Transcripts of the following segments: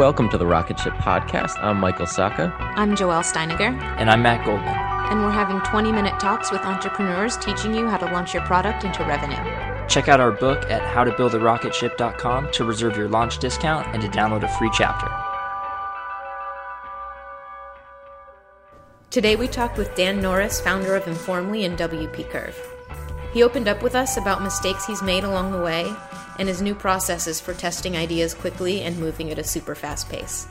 Welcome to the Rocket Ship Podcast. I'm Michael Sacca. I'm Joelle Steiniger. And I'm Matt Goldman. And we're having 20 minute talks with entrepreneurs teaching you how to launch your product into revenue. Check out our book at howtobuildarocketship.com to reserve your launch discount and to download a free chapter. Today we talked with Dan Norris, founder of Informly and WP Curve. He opened up with us about mistakes he's made along the way and his new processes for testing ideas quickly and moving at a super fast pace.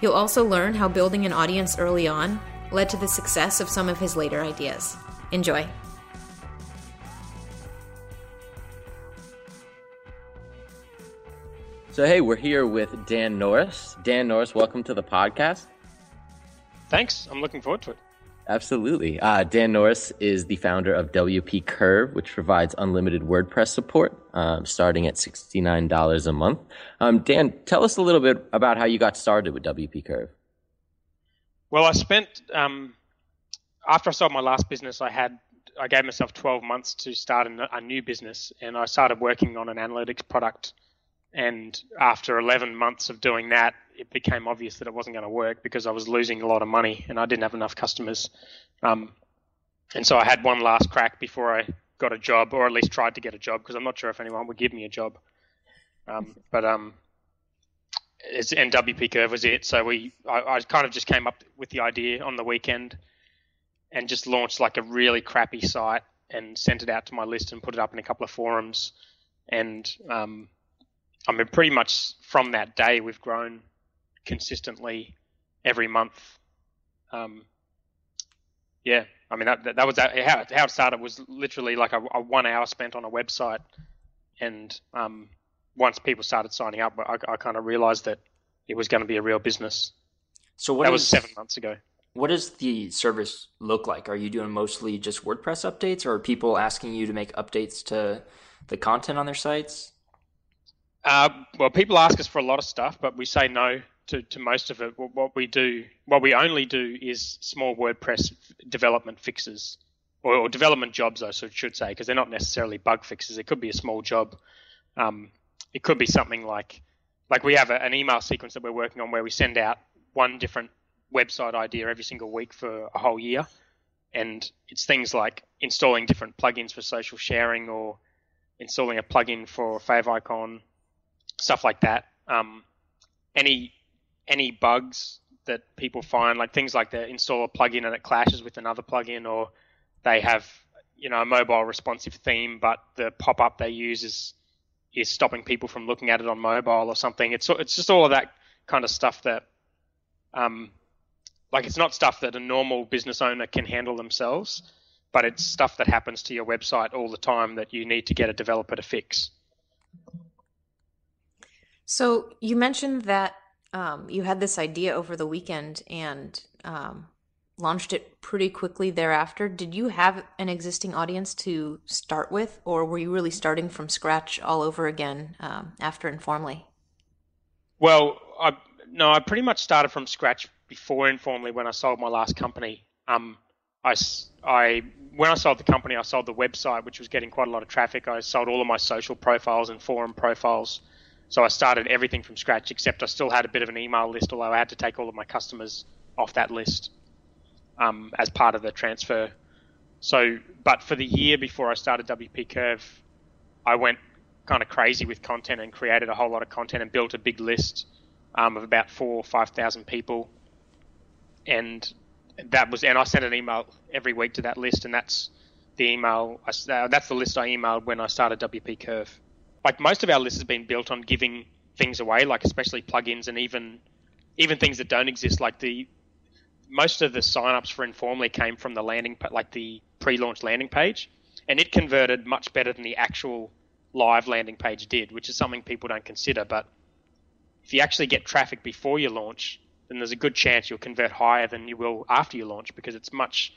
You'll also learn how building an audience early on led to the success of some of his later ideas. Enjoy. So, hey, we're here with Dan Norris. Dan Norris, welcome to the podcast. Thanks. I'm looking forward to it. Absolutely. Uh, Dan Norris is the founder of WP Curve, which provides unlimited WordPress support, um, starting at $69 a month. Um, Dan, tell us a little bit about how you got started with WP Curve. Well, I spent um, after I sold my last business, I had I gave myself 12 months to start a new business, and I started working on an analytics product. And after 11 months of doing that, it became obvious that it wasn't going to work because I was losing a lot of money and I didn't have enough customers. Um, and so I had one last crack before I got a job, or at least tried to get a job, because I'm not sure if anyone would give me a job. Um, but um, it's, and WP Curve was it. So we, I, I kind of just came up with the idea on the weekend, and just launched like a really crappy site and sent it out to my list and put it up in a couple of forums. And um, I mean, pretty much from that day, we've grown consistently every month. Um, yeah, I mean, that, that was how it, how it started was literally like a, a one hour spent on a website, and um, once people started signing up, I, I kind of realized that it was going to be a real business. So what that is, was seven months ago. What does the service look like? Are you doing mostly just WordPress updates, or are people asking you to make updates to the content on their sites? Uh, well, people ask us for a lot of stuff, but we say no to, to most of it. What we do, what we only do, is small WordPress development fixes or, or development jobs, I should say, because they're not necessarily bug fixes. It could be a small job. Um, it could be something like like we have a, an email sequence that we're working on where we send out one different website idea every single week for a whole year, and it's things like installing different plugins for social sharing or installing a plugin for favicon stuff like that. Um, any any bugs that people find, like things like they install a plugin and it clashes with another plugin, or they have you know a mobile responsive theme, but the pop up they use is is stopping people from looking at it on mobile or something. It's it's just all of that kind of stuff that, um, like it's not stuff that a normal business owner can handle themselves, but it's stuff that happens to your website all the time that you need to get a developer to fix. So you mentioned that um, you had this idea over the weekend and um, launched it pretty quickly thereafter. Did you have an existing audience to start with, or were you really starting from scratch all over again um, after Informly? Well, I, no, I pretty much started from scratch before Informly when I sold my last company. Um, I, I when I sold the company, I sold the website, which was getting quite a lot of traffic. I sold all of my social profiles and forum profiles. So I started everything from scratch, except I still had a bit of an email list, although I had to take all of my customers off that list um, as part of the transfer. So, but for the year before I started WP Curve, I went kind of crazy with content and created a whole lot of content and built a big list um, of about four or five thousand people, and that was and I sent an email every week to that list, and that's the email. Uh, that's the list I emailed when I started WP Curve like most of our list has been built on giving things away, like especially plugins and even even things that don't exist. Like the most of the signups for Informly came from the landing, like the pre-launch landing page, and it converted much better than the actual live landing page did, which is something people don't consider. But if you actually get traffic before you launch, then there's a good chance you'll convert higher than you will after you launch because it's much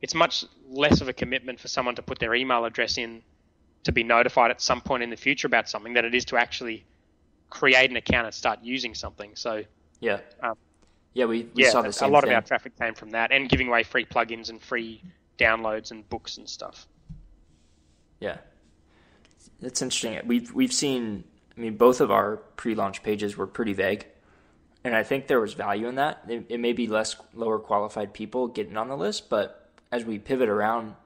it's much less of a commitment for someone to put their email address in to be notified at some point in the future about something than it is to actually create an account and start using something. So yeah, um, yeah, we, we yeah, saw the same. A lot thing. of our traffic came from that, and giving away free plugins and free downloads and books and stuff. Yeah, it's interesting. We've we've seen. I mean, both of our pre-launch pages were pretty vague, and I think there was value in that. It, it may be less lower qualified people getting on the list, but as we pivot around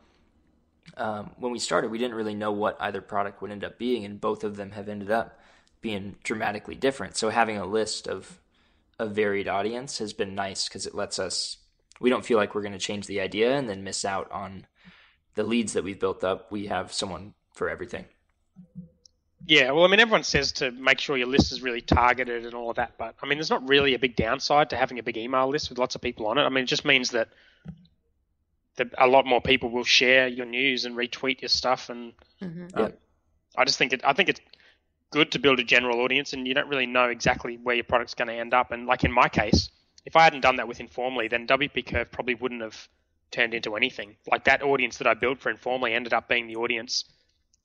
um, when we started, we didn't really know what either product would end up being, and both of them have ended up being dramatically different. So having a list of a varied audience has been nice because it lets us. We don't feel like we're going to change the idea and then miss out on the leads that we've built up. We have someone for everything. Yeah, well, I mean, everyone says to make sure your list is really targeted and all of that, but I mean, there's not really a big downside to having a big email list with lots of people on it. I mean, it just means that the, a lot more people will share your news and retweet your stuff. And mm-hmm. um, I just think it, I think it's good to build a general audience, and you don't really know exactly where your product's going to end up. And like in my case, if I hadn't done that with Informly, then WP Curve probably wouldn't have turned into anything. Like that audience that I built for Informly ended up being the audience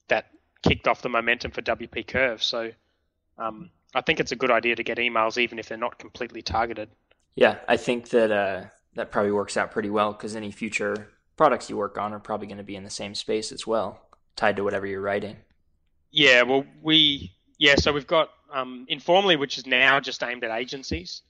that kicked off the momentum for WP Curve. So um, I think it's a good idea to get emails, even if they're not completely targeted. Yeah, I think that uh, that probably works out pretty well because any future products you work on are probably going to be in the same space as well, tied to whatever you're writing. Yeah, well, we yeah, so we've got um, Informly, which is now just aimed at agencies,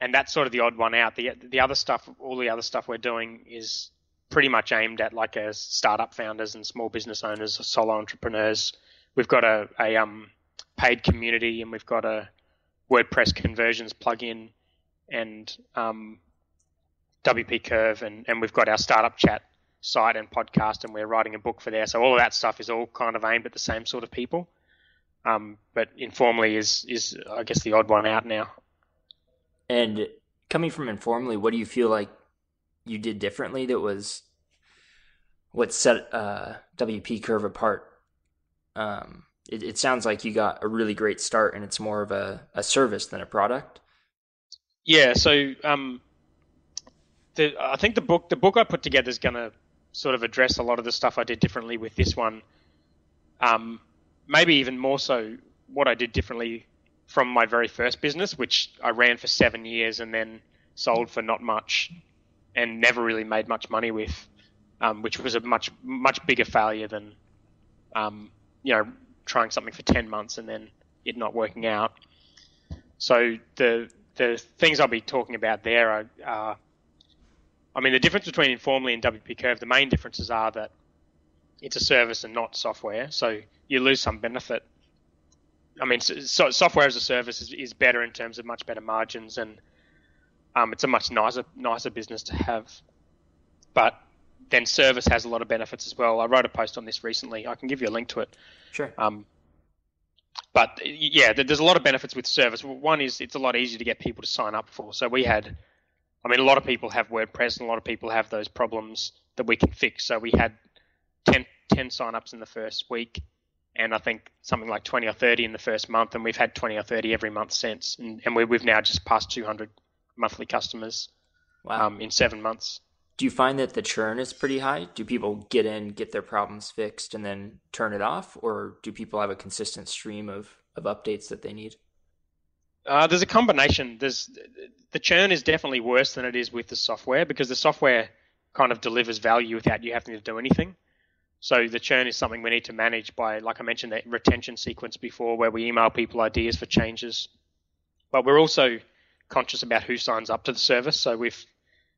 and that's sort of the odd one out. The the other stuff, all the other stuff we're doing is pretty much aimed at like a startup founders and small business owners, or solo entrepreneurs. We've got a, a um, paid community, and we've got a WordPress conversions plugin, and um, WP Curve, and, and we've got our startup chat site and podcast, and we're writing a book for there. So all of that stuff is all kind of aimed at the same sort of people. Um, but Informly is is I guess the odd one out now. And coming from Informly, what do you feel like you did differently that was what set uh, WP Curve apart. Um, it, it, sounds like you got a really great start, and it's more of a, a service than a product. Yeah. So um, the, I think the book the book I put together is going to sort of address a lot of the stuff I did differently with this one. Um, maybe even more so what I did differently from my very first business, which I ran for seven years and then sold for not much and never really made much money with, um, which was a much much bigger failure than, um, you know, trying something for ten months and then it not working out. So the the things I'll be talking about there are, are I mean, the difference between Informly and WP Curve, the main differences are that it's a service and not software, so you lose some benefit. I mean, so, software as a service is, is, better in terms of much better margins, and um, it's a much nicer nicer business to have. But then service has a lot of benefits as well. I wrote a post on this recently. I can give you a link to it. Sure. Um, but yeah, there's a lot of benefits with service. One is it's a lot easier to get people to sign up for. So we had I mean, a lot of people have WordPress and a lot of people have those problems that we can fix. So we had 10, 10 signups in the first week, and I think something like 20 or 30 in the first month, and we've had 20 or 30 every month since. And, and we, have now just passed 200 monthly customers wow. um, in seven months. Do you find that the churn is pretty high? Do people get in, get their problems fixed, and then turn it off? Or do people have a consistent stream of, of updates that they need? Uh, there's a combination. There's the churn is definitely worse than it is with the software because the software kind of delivers value without you having to do anything. So the churn is something we need to manage by, like I mentioned, that retention sequence before, where we email people ideas for changes. But we're also conscious about who signs up to the service. So we've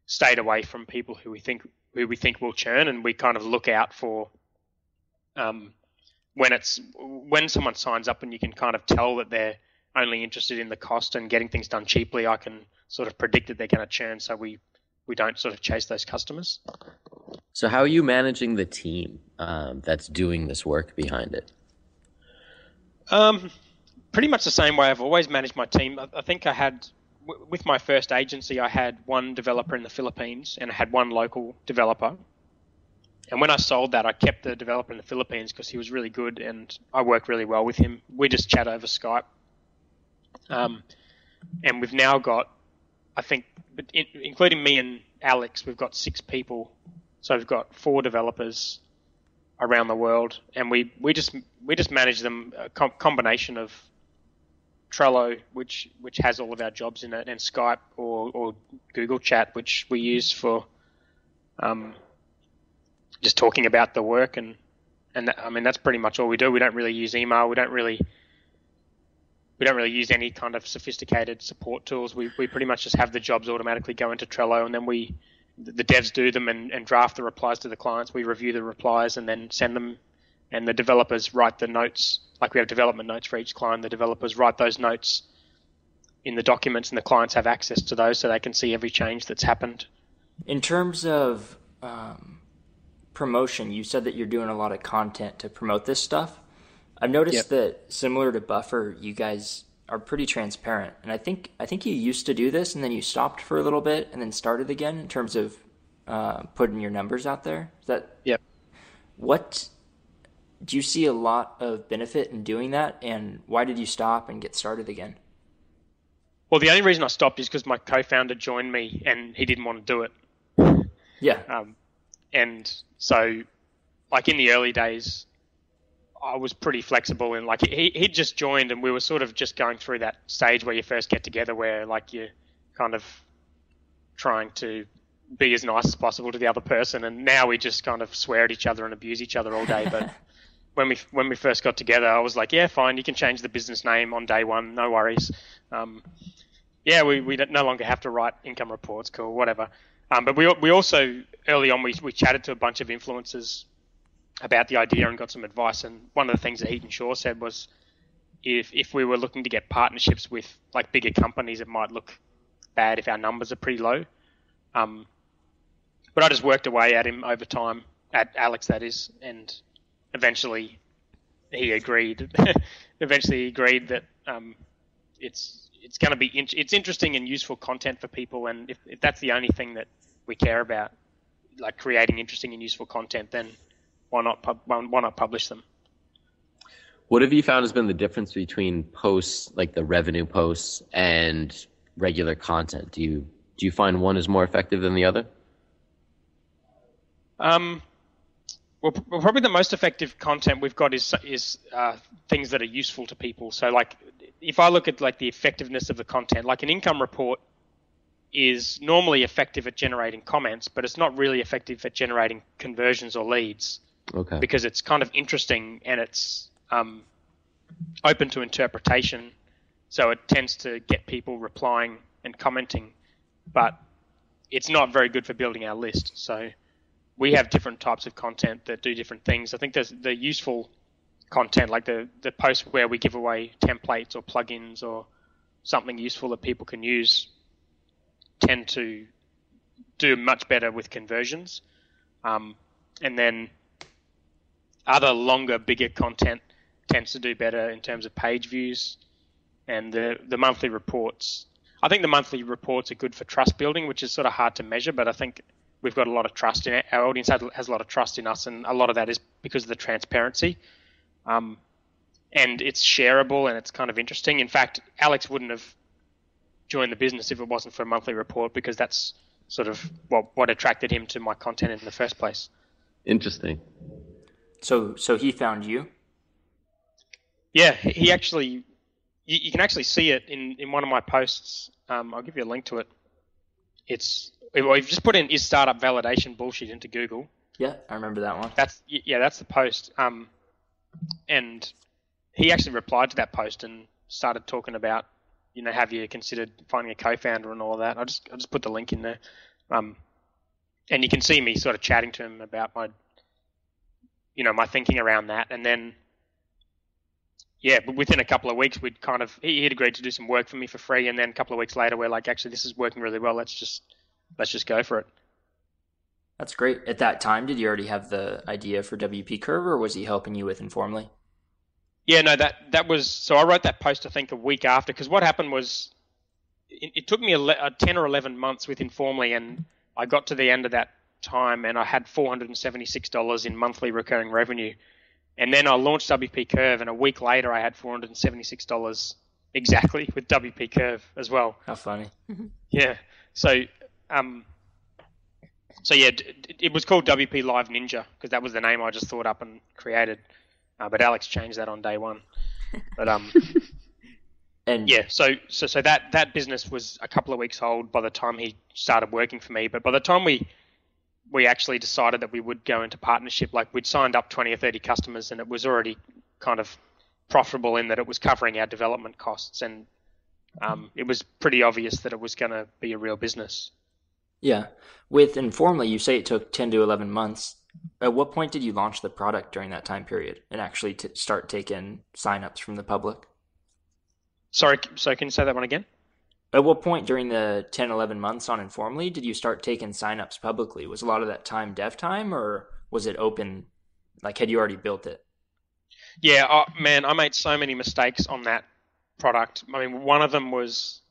stayed away from people who we think who we think will churn, and we kind of look out for um, when it's when someone signs up and you can kind of tell that they're only interested in the cost and getting things done cheaply, I can sort of predict that they're going to churn, so we we don't sort of chase those customers. So, how are you managing the team um, that's doing this work behind it? Um, pretty much the same way I've always managed my team. I, I think I had w- with my first agency, I had one developer in the Philippines and I had one local developer. And when I sold that, I kept the developer in the Philippines because he was really good and I worked really well with him. We just chat over Skype um, and we've now got, I think, including me and Alex, we've got six people. So we've got four developers around the world, and we, we just we just manage them a com- combination of Trello, which which has all of our jobs in it, and Skype or, or Google Chat, which we use for um, just talking about the work and and that, I mean that's pretty much all we do. We don't really use email. We don't really we don't really use any kind of sophisticated support tools. We, we pretty much just have the jobs automatically go into Trello, and then we the devs do them and, and draft the replies to the clients. We review the replies and then send them, and the developers write the notes. Like we have development notes for each client. The developers write those notes in the documents, and the clients have access to those, so they can see every change that's happened. In terms of um, promotion, you said that you're doing a lot of content to promote this stuff. I've noticed yep. that similar to Buffer, you guys are pretty transparent, and I think I think you used to do this, and then you stopped for a little bit, and then started again in terms of uh, putting your numbers out there. Is that yep? What do you see a lot of benefit in doing that, and why did you stop and get started again? Well, the only reason I stopped is because my co-founder joined me, and he didn't want to do it. Yeah. Um, and so, like in the early days, I was pretty flexible and like he he just joined and we were sort of just going through that stage where you first get together where like you're kind of trying to be as nice as possible to the other person and now we just kind of swear at each other and abuse each other all day but when we when we first got together I was like yeah fine you can change the business name on day one no worries. Um, yeah we, we no longer have to write income reports cool whatever. Um, but we we also early on we we chatted to a bunch of influencers about the idea and got some advice. And one of the things that Hiten Shah said was, if if we were looking to get partnerships with like bigger companies, it might look bad if our numbers are pretty low. Um, but I just worked away at him over time, at Alex that is, and eventually he agreed. eventually he agreed that um, it's it's going to be in, it's interesting and useful content for people, and if, if that's the only thing that we care about, like creating interesting and useful content, then why not pub- why not publish them? What have you found has been the difference between posts, like the revenue posts, and regular content? Do you do you find one is more effective than the other? Um, well, probably the most effective content we've got is is uh, things that are useful to people. So, like, if I look at like the effectiveness of the content, like an income report is normally effective at generating comments, but it's not really effective at generating conversions or leads. Okay. Because it's kind of interesting and it's um, open to interpretation, so it tends to get people replying and commenting, but it's not very good for building our list. So we have different types of content that do different things. I think there's the useful content, like the the post where we give away templates or plugins or something useful that people can use, tend to do much better with conversions. Um, and then other longer, bigger content tends to do better in terms of page views and the the monthly reports. I think the monthly reports are good for trust building, which is sort of hard to measure, but I think we've got a lot of trust in it. Our audience has a lot of trust in us, and a lot of that is because of the transparency. Um, and it's shareable and it's kind of interesting. In fact, Alex wouldn't have joined the business if it wasn't for a monthly report because that's sort of what what attracted him to my content in the first place. Interesting. So, so he found you. Yeah, he actually. You, you can actually see it in in one of my posts. Um, I'll give you a link to it. It's we've just put in is startup validation bullshit into Google. Yeah, I remember that one. That's yeah, that's the post. Um, and he actually replied to that post and started talking about, you know, have you considered finding a co-founder and all that. I just I just put the link in there. Um, and you can see me sort of chatting to him about my, you know, my thinking around that, and then. Yeah, but within a couple of weeks, we'd kind of he, would agreed to do some work for me for free, and then a couple of weeks later, we're like, actually, this is working really well. Let's just let's just go for it. That's great. At that time, did you already have the idea for WP Curve, or was he helping you with Informly? Yeah, no, that that was so. I wrote that post I think a week after because what happened was it, it took me a, a, uh, ten or eleven months with Informly, and I got to the end of that time, and I had four hundred and seventy six dollars in monthly recurring revenue, and then I launched WP Curve, and a week later I had four hundred and seventy six dollars exactly with WP Curve as well. How funny! yeah, so um, so yeah, it was called WP Live Ninja because that was the name I just thought up and created. Uh, but Alex changed that on day one. But um, and yeah, so so so that that business was a couple of weeks old by the time he started working for me. But by the time we we actually decided that we would go into partnership, like we'd signed up twenty or thirty customers, and it was already kind of profitable in that it was covering our development costs, and um, it was pretty obvious that it was going to be a real business. Yeah. With Informly, you say it took 10 to 11 months. At what point did you launch the product during that time period and actually t- start taking signups from the public? Sorry, so can you say that one again? At what point during the 10, 11 months on Informly did you start taking signups publicly? Was a lot of that time dev time or was it open? Like, had you already built it? Yeah, oh, man, I made so many mistakes on that product. I mean, one of them was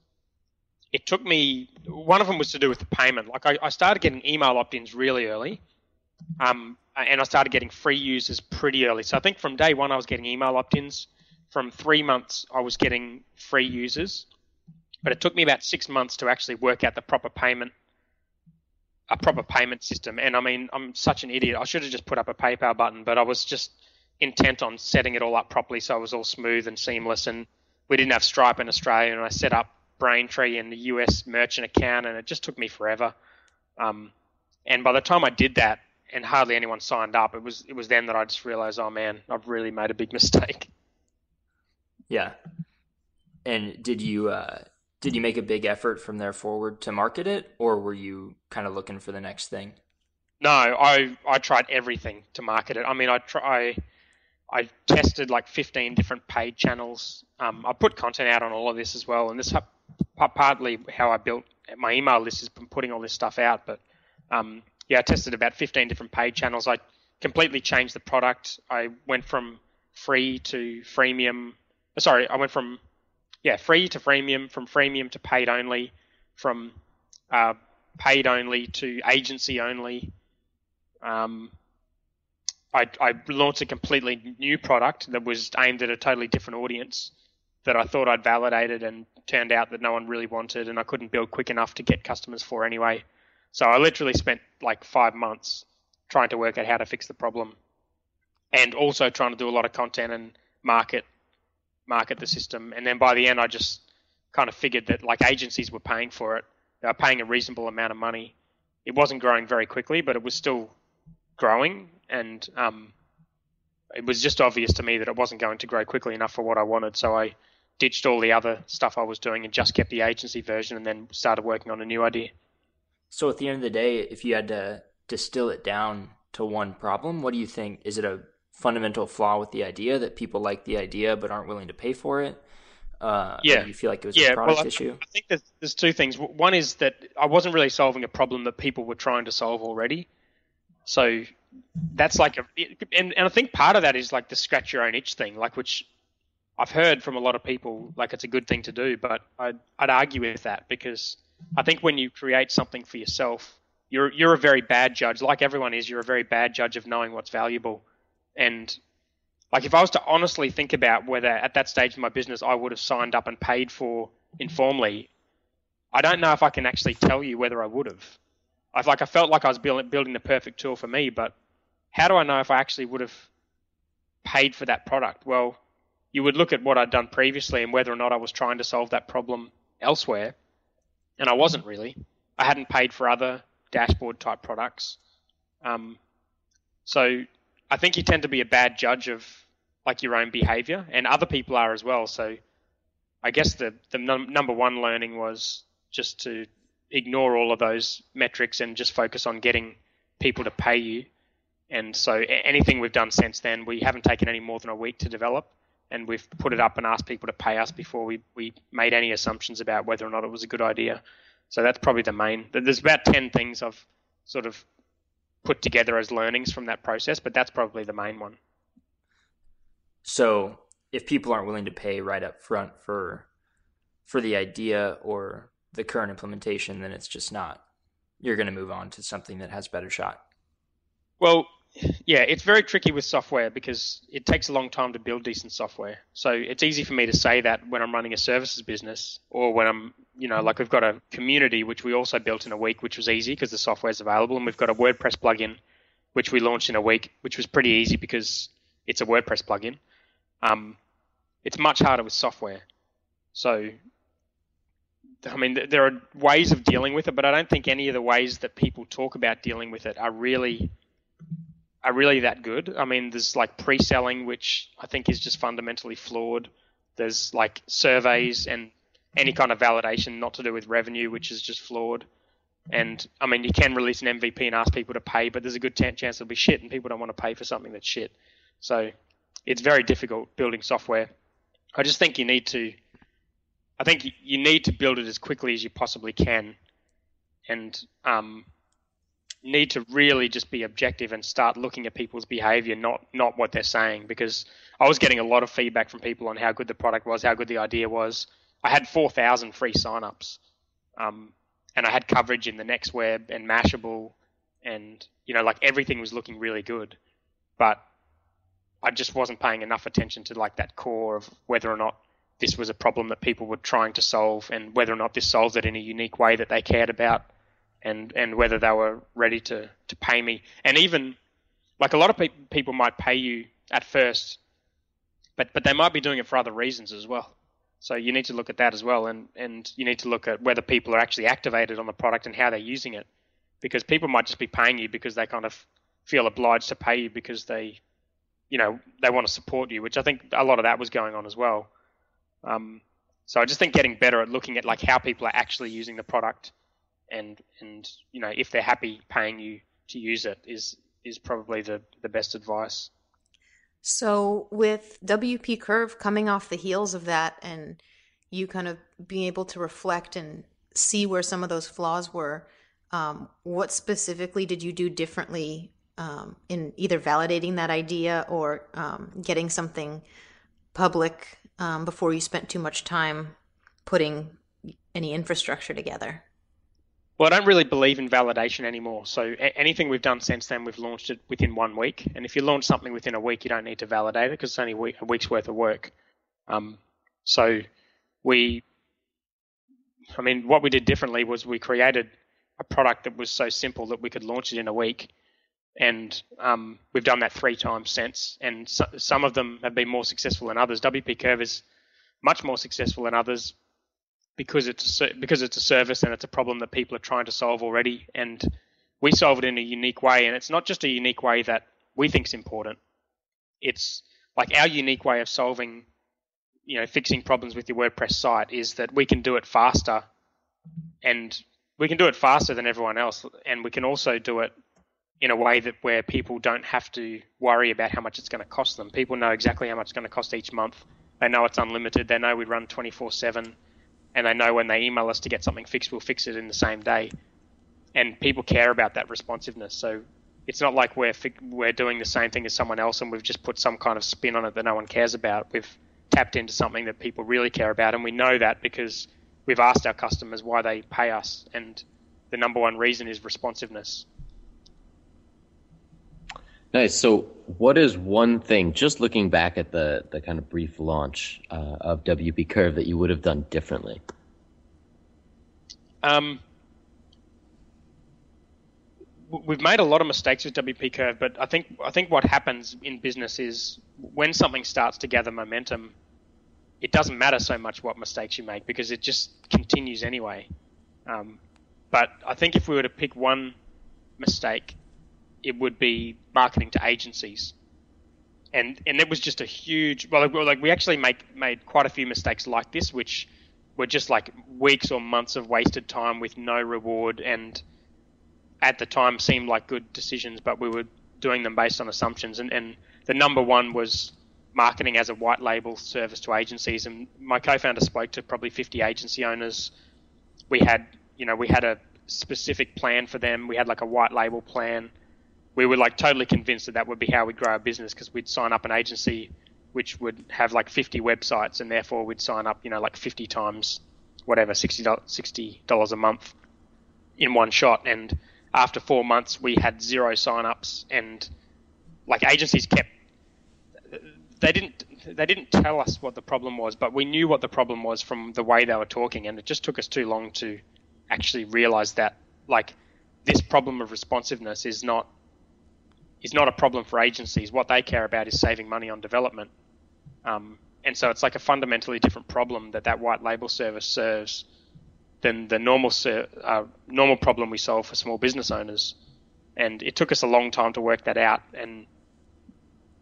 it took me one of them was to do with the payment like i, I started getting email opt-ins really early um, and i started getting free users pretty early so i think from day one i was getting email opt-ins from three months i was getting free users but it took me about six months to actually work out the proper payment a proper payment system and i mean i'm such an idiot i should have just put up a paypal button but i was just intent on setting it all up properly so it was all smooth and seamless and we didn't have stripe in australia and i set up Braintree and the US merchant account, and it just took me forever. Um, and by the time I did that, and hardly anyone signed up, it was it was then that I just realized, oh man, I've really made a big mistake. Yeah. And did you uh, did you make a big effort from there forward to market it, or were you kind of looking for the next thing? No, I I tried everything to market it. I mean, I try. I tested like 15 different paid channels. Um, I put content out on all of this as well, and this partly how I built my email list is putting all this stuff out. But um, yeah, I tested about 15 different paid channels. I completely changed the product. I went from free to freemium. Sorry, I went from yeah free to freemium, from freemium to paid only, from uh, paid only to agency only, Um, I, I launched a completely new product that was aimed at a totally different audience that I thought I'd validated and turned out that no one really wanted and I couldn't build quick enough to get customers for anyway. So I literally spent like five months trying to work out how to fix the problem and also trying to do a lot of content and market market the system. And then by the end I just kind of figured that like agencies were paying for it. They were paying a reasonable amount of money. It wasn't growing very quickly, but it was still growing and um, it was just obvious to me that it wasn't going to grow quickly enough for what I wanted. So I ditched all the other stuff I was doing and just kept the agency version and then started working on a new idea. So at the end of the day, if you had to distill it down to one problem, what do you think? Is it a fundamental flaw with the idea that people like the idea but aren't willing to pay for it? Uh, yeah, you feel like it was yeah, a product well, I, issue. I think there's, there's two things. One is that I wasn't really solving a problem that people were trying to solve already. So that's like a, and, and I think part of that is like the scratch your own itch thing, like which I've heard from a lot of people, like it's a good thing to do, but I'd, I'd argue with that because I think when you create something for yourself, you're you're a very bad judge, like everyone is. You're a very bad judge of knowing what's valuable, and like if I was to honestly think about whether at that stage of my business I would have signed up and paid for Informly, I don't know if I can actually tell you whether I would have. I like I felt like I was building building the perfect tool for me, but how do I know if I actually would have paid for that product? Well, you would look at what I'd done previously and whether or not I was trying to solve that problem elsewhere, and I wasn't really. I hadn't paid for other dashboard type products, um, so I think you tend to be a bad judge of like your own behavior, and other people are as well. So I guess the the num- number one learning was just to ignore all of those metrics and just focus on getting people to pay you. And so anything we've done since then, we haven't taken any more than a week to develop, and we've put it up and asked people to pay us before we, we made any assumptions about whether or not it was a good idea. So that's probably the main. There's about ten things I've sort of put together as learnings from that process, but that's probably the main one. So if people aren't willing to pay right up front for for the idea or the current implementation, then it's just not. You're going to move on to something that has better shot. Well, yeah, it's very tricky with software because it takes a long time to build decent software. So it's easy for me to say that when I'm running a services business or when I'm, you know, like we've got a community which we also built in a week, which was easy because the software is available, and we've got a WordPress plugin which we launched in a week, which was pretty easy because it's a WordPress plugin. Um, it's much harder with software. So, I mean, there are ways of dealing with it, but I don't think any of the ways that people talk about dealing with it are really are really that good. I mean, there's like pre-selling, which I think is just fundamentally flawed. There's like surveys and any kind of validation not to do with revenue, which is just flawed. And I mean, you can release an MVP and ask people to pay, but there's a good chance it'll be shit, and people don't want to pay for something that's shit. So it's very difficult building software. I just think you need to. I think you need to build it as quickly as you possibly can, and um, need to really just be objective and start looking at people's behavior, not not what they're saying. Because I was getting a lot of feedback from people on how good the product was, how good the idea was. I had four thousand free signups, um, and I had coverage in the next web and Mashable, and you know, like everything was looking really good, but I just wasn't paying enough attention to like that core of whether or not this was a problem that people were trying to solve and whether or not this solves it in a unique way that they cared about and and whether they were ready to to pay me and even like a lot of pe- people might pay you at first but but they might be doing it for other reasons as well so you need to look at that as well and and you need to look at whether people are actually activated on the product and how they're using it because people might just be paying you because they kind of feel obliged to pay you because they you know they want to support you, which I think a lot of that was going on as well. Um, so I just think getting better at looking at like how people are actually using the product, and and you know if they're happy paying you to use it is is probably the the best advice. So with WP Curve coming off the heels of that, and you kind of being able to reflect and see where some of those flaws were, um, what specifically did you do differently um, in either validating that idea or um, getting something public um, before you spent too much time putting any infrastructure together? Well, I don't really believe in validation anymore. So a- anything we've done since then, we've launched it within one week. And if you launch something within a week, you don't need to validate it because it's only a, week, a week's worth of work. Um, so we, I mean, what we did differently was we created a product that was so simple that we could launch it in a week. And um, we've done that three times since. And so, some of them have been more successful than others. WP Curve is much more successful than others because it's a, because it's a service and it's a problem that people are trying to solve already, and we solve it in a unique way. And it's not just a unique way that we think is important. It's like our unique way of solving, you know, fixing problems with your WordPress site is that we can do it faster, and we can do it faster than everyone else, and we can also do it in a way that where people don't have to worry about how much it's going to cost them. People know exactly how much it's going to cost each month. They know it's unlimited. They know we run 24 7 and they know when they email us to get something fixed, we'll fix it in the same day. And people care about that responsiveness. So it's not like we're we're doing the same thing as someone else and we've just put some kind of spin on it that no one cares about. We've tapped into something that people really care about, and we know that because we've asked our customers why they pay us, and the number one reason is responsiveness. Nice. So, what is one thing, just looking back at the, the kind of brief launch uh, of WP Curve, that you would have done differently? Um, we've made a lot of mistakes with WP Curve, but I think I think what happens in business is when something starts to gather momentum, it doesn't matter so much what mistakes you make because it just continues anyway. Um, but I think if we were to pick one mistake it would be marketing to agencies. And and it was just a huge well like we actually make made quite a few mistakes like this which were just like weeks or months of wasted time with no reward and at the time seemed like good decisions but we were doing them based on assumptions. And, and the number one was marketing as a white label service to agencies. And my co-founder spoke to probably 50 agency owners. We had you know we had a specific plan for them. We had like a white label plan we were like totally convinced that that would be how we'd grow our business because we'd sign up an agency which would have like 50 websites and therefore we'd sign up, you know, like 50 times whatever, $60, $60 a month in one shot. And after four months, we had zero signups and like agencies kept, they didn't, they didn't tell us what the problem was, but we knew what the problem was from the way they were talking. And it just took us too long to actually realize that like this problem of responsiveness is not is not a problem for agencies. What they care about is saving money on development. Um, and so it's like a fundamentally different problem that that white label service serves than the normal ser- uh, normal problem we solve for small business owners. And it took us a long time to work that out. And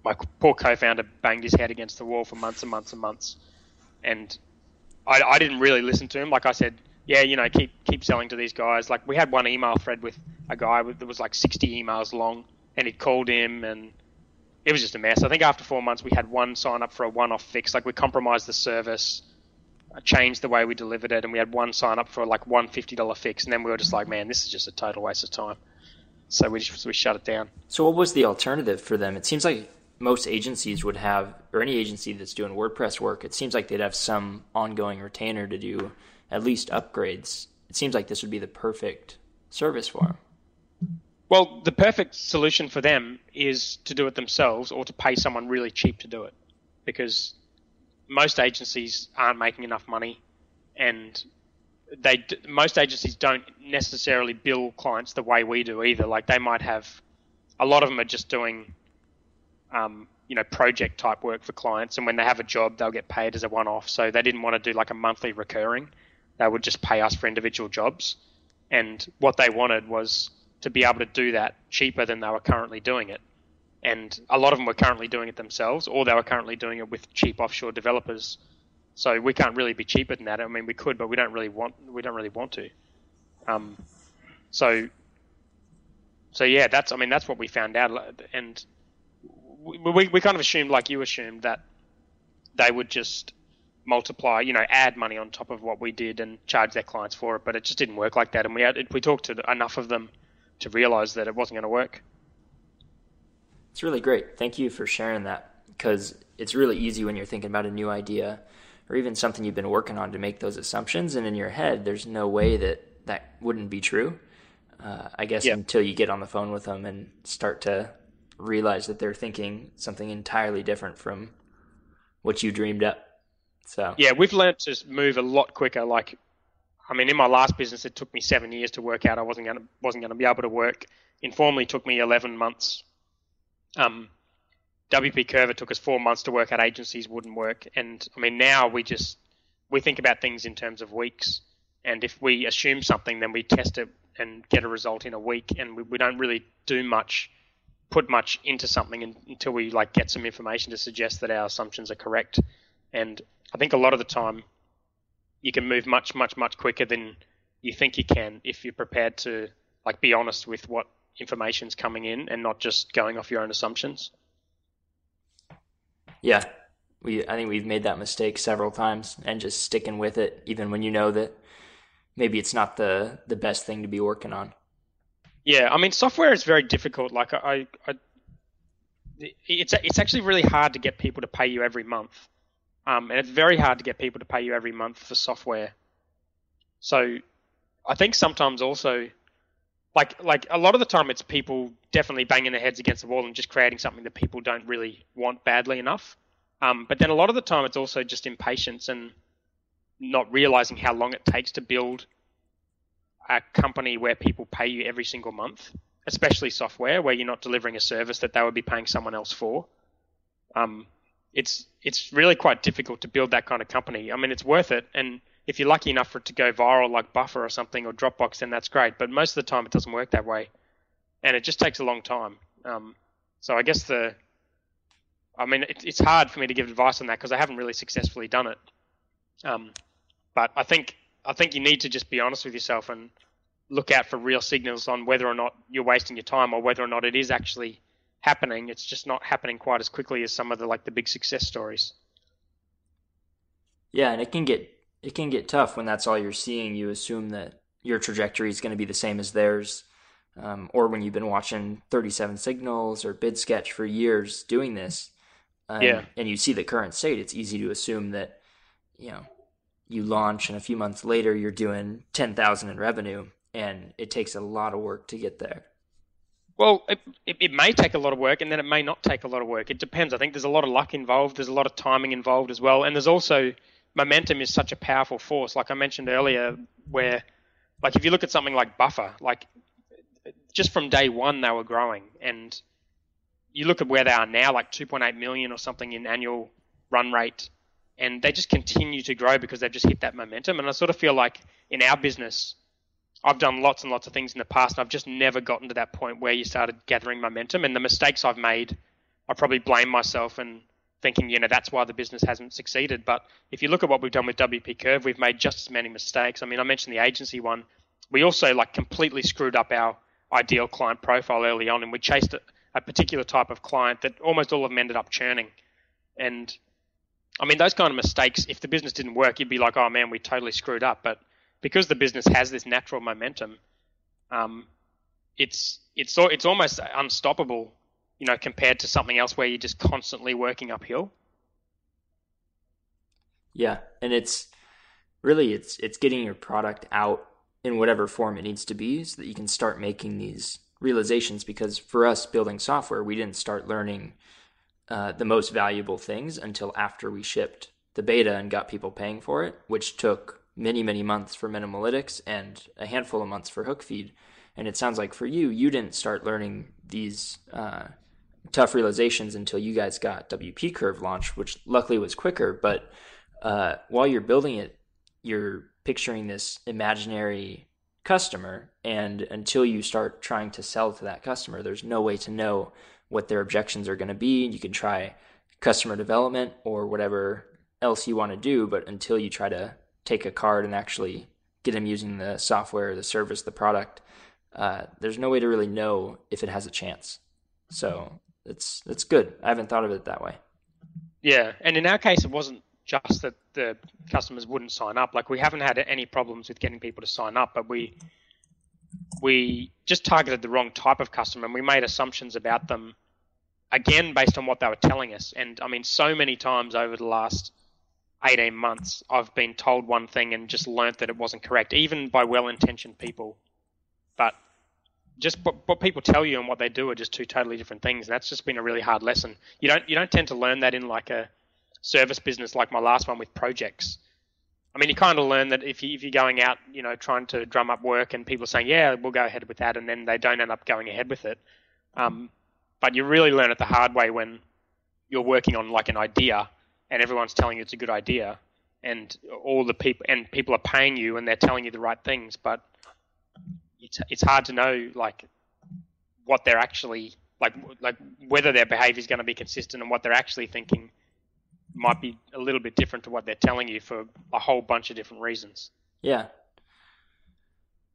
my poor co-founder banged his head against the wall for months and months and months. And I, I didn't really listen to him. Like I said, yeah, you know, keep keep selling to these guys. Like we had one email thread with a guy that was like 60 emails long and he'd called him and it was just a mess. I think after four months we had one sign up for a one-off fix. Like we compromised the service, uh, changed the way we delivered it, and we had one sign up for like one fifty dollar fix, and then we were just like, man, this is just a total waste of time. So we just we shut it down. So what was the alternative for them? It seems like most agencies would have, or any agency that's doing WordPress work, it seems like they'd have some ongoing retainer to do at least upgrades. It seems like this would be the perfect service for them. Well, the perfect solution for them is to do it themselves or to pay someone really cheap to do it because most agencies aren't making enough money and they most agencies don't necessarily bill clients the way we do either. Like they might have a lot of them are just doing um, you know project type work for clients and when they have a job they'll get paid as a one off so they didn't want to do like a monthly recurring. They would just pay us for individual jobs. And what they wanted was to be able to do that cheaper than they were currently doing it. And a lot of them were currently doing it themselves, or they were currently doing it with cheap offshore developers. So we can't really be cheaper than that. I mean, we could, but we don't really want. We don't really want to. Um, so, so yeah, that's. I mean, that's what we found out, and we, we, we kind of assumed, like you assumed, that they would just multiply, you know, add money on top of what we did and charge their clients for it. But it just didn't work like that. And we had, we talked to enough of them to realize that it wasn't going to work. It's really great. Thank you for sharing that because it's really easy when you're thinking about a new idea or even something you've been working on to make those assumptions. And in your head, there's no way that that wouldn't be true. Uh, I guess Yeah. until you get on the phone with them and start to realize that they're thinking something entirely different from what you dreamed up. So Yeah, we've learned to move a lot quicker. Like, I mean, in my last business, it took me seven years to work out I wasn't gonna wasn't gonna be able to work. Informly, took me eleven months. Um, WP Curve took us four months to work out agencies wouldn't work, and I mean now we just we think about things in terms of weeks, and if we assume something, then we test it and get a result in a week, and we, we don't really do much, put much into something un- until we like get some information to suggest that our assumptions are correct, and I think a lot of the time you can move much, much, much quicker than you think you can if you're prepared to like be honest with what information's coming in and not just going off your own assumptions. yeah, we I think we've made that mistake several times and just sticking with it even when you know that maybe it's not the the best thing to be working on. Yeah, I mean, software is very difficult. Like, I, I it's it's actually really hard to get people to pay you every month, um, and it's very hard to get people to pay you every month for software. So, I think sometimes also, like like a lot of the time, it's people definitely banging their heads against the wall and just creating something that people don't really want badly enough. Um, but then a lot of the time, it's also just impatience and not realizing how long it takes to build a company where people pay you every single month, especially software where you're not delivering a service that they would be paying someone else for. Um, it's it's really quite difficult to build that kind of company. I mean, it's worth it, and if you're lucky enough for it to go viral like Buffer or something or Dropbox, then that's great. But most of the time, it doesn't work that way, and it just takes a long time. Um, so I guess the, I mean, it, it's hard for me to give advice on that because I haven't really successfully done it. Um, but I think I think you need to just be honest with yourself and look out for real signals on whether or not you're wasting your time or whether or not it is actually happening. It's just not happening quite as quickly as some of the like the big success stories. Yeah, and it can get it can get tough when that's all you're seeing. You assume that your trajectory is going to be the same as theirs, um, or when you've been watching 37 Signals or Bidsketch for years doing this, um, Yeah. and you see the current state. It's easy to assume that you know you launch and a few months later you're doing 10,000 in revenue, and it takes a lot of work to get there. Well, it, it, it may take a lot of work, and then it may not take a lot of work. It depends. I think there's a lot of luck involved. There's a lot of timing involved as well, and there's also momentum is such a powerful force. Like I mentioned earlier, where like if you look at something like Buffer, like just from day one they were growing, and you look at where they are now, like 2.8 million or something in annual run rate, and they just continue to grow because they've just hit that momentum. And I sort of feel like in our business, I've done lots and lots of things in the past, and I've just never gotten to that point where you started gathering momentum. And the mistakes I've made, I probably blame myself and thinking, you know, that's why the business hasn't succeeded. But if you look at what we've done with WP Curve, we've made just as many mistakes. I mean, I mentioned the agency one. We also like completely screwed up our ideal client profile early on, and we chased a, a particular type of client that almost all of them ended up churning. And I mean, those kind of mistakes, if the business didn't work, you'd be like, oh man, we totally screwed up. But because the business has this natural momentum, um, it's it's it's almost unstoppable, you know, compared to something else where you're just constantly working uphill. Yeah, and it's really it's it's getting your product out in whatever form it needs to be so that you can start making these realizations because for us building software, we didn't start learning uh, the most valuable things until after we shipped the beta and got people paying for it, which took many, many months for Minimalytics and a handful of months for Hookfeed. And it sounds like for you, you didn't start learning these uh, tough realizations until you guys got WP Curve launched, which luckily was quicker. But uh, while you're building it, you're picturing this imaginary customer, and until you start trying to sell to that customer, there's no way to know what their objections are going to be. You can try customer development or whatever else you want to do, but until you try to take a card and actually get them using the software, the service, the product, uh, there's no way to really know if it has a chance. So it's it's good. I haven't thought of it that way. Yeah, and in our case, it wasn't just that the customers wouldn't sign up. Like we haven't had any problems with getting people to sign up, but we we just targeted the wrong type of customer, and we made assumptions about them again based on what they were telling us. And I mean, so many times over the last, 18 months, I've been told one thing and just learnt that it wasn't correct, even by well-intentioned people. But just what, what people tell you and what they do are just two totally different things. And that's just been a really hard lesson. You don't you don't tend to learn that in like a service business like my last one with projects. I mean, you kind of learn that if, you, if you're going out, you know, trying to drum up work and people are saying, yeah, we'll go ahead with that, and then they don't end up going ahead with it. Um, but you really learn it the hard way when you're working on like an idea and everyone's telling you it's a good idea and all the people and people are paying you and they're telling you the right things, but it's it's hard to know like what they're actually like like whether their behavior is going to be consistent and what they're actually thinking might be a little bit different to what they're telling you for a whole bunch of different reasons. Yeah.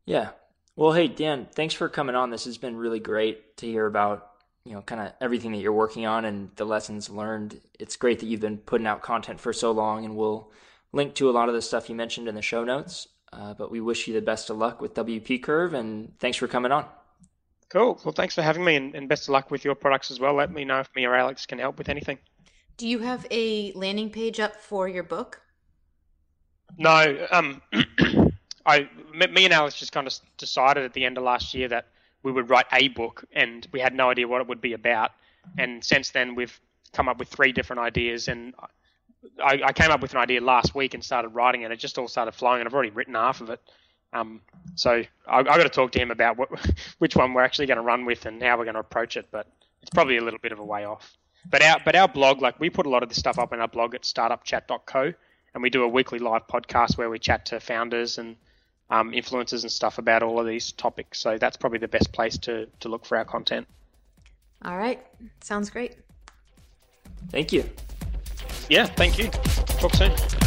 Yeah. Well, hey Dan, thanks for coming on. This has been really great to hear about, you know, kind of everything that you're working on and the lessons learned. It's great that you've been putting out content for so long and we'll link to a lot of the stuff you mentioned in the show notes. Uh, but we wish you the best of luck with WP Curve and thanks for coming on. Cool. Well, thanks for having me and, and best of luck with your products as well. Let me know if me or Alex can help with anything. Do you have a landing page up for your book? No. Um, I, me and Alex just kind of decided at the end of last year that we would write a book, and we had no idea what it would be about. And since then, we've come up with three different ideas, and I, I came up with an idea last week and started writing it. It just all started flowing, and I've already written half of it. Um, so I, have got to talk to him about what, which one we're actually going to run with and how we're going to approach it. But it's probably a little bit of a way off. But our but our blog, like we put a lot of this stuff up in our blog at startupchat.co, and we do a weekly live podcast where we chat to founders and um, influencers and stuff about all of these topics. So that's probably the best place to to look for our content. All right, sounds great. Thank you. Yeah, thank you. Talk soon.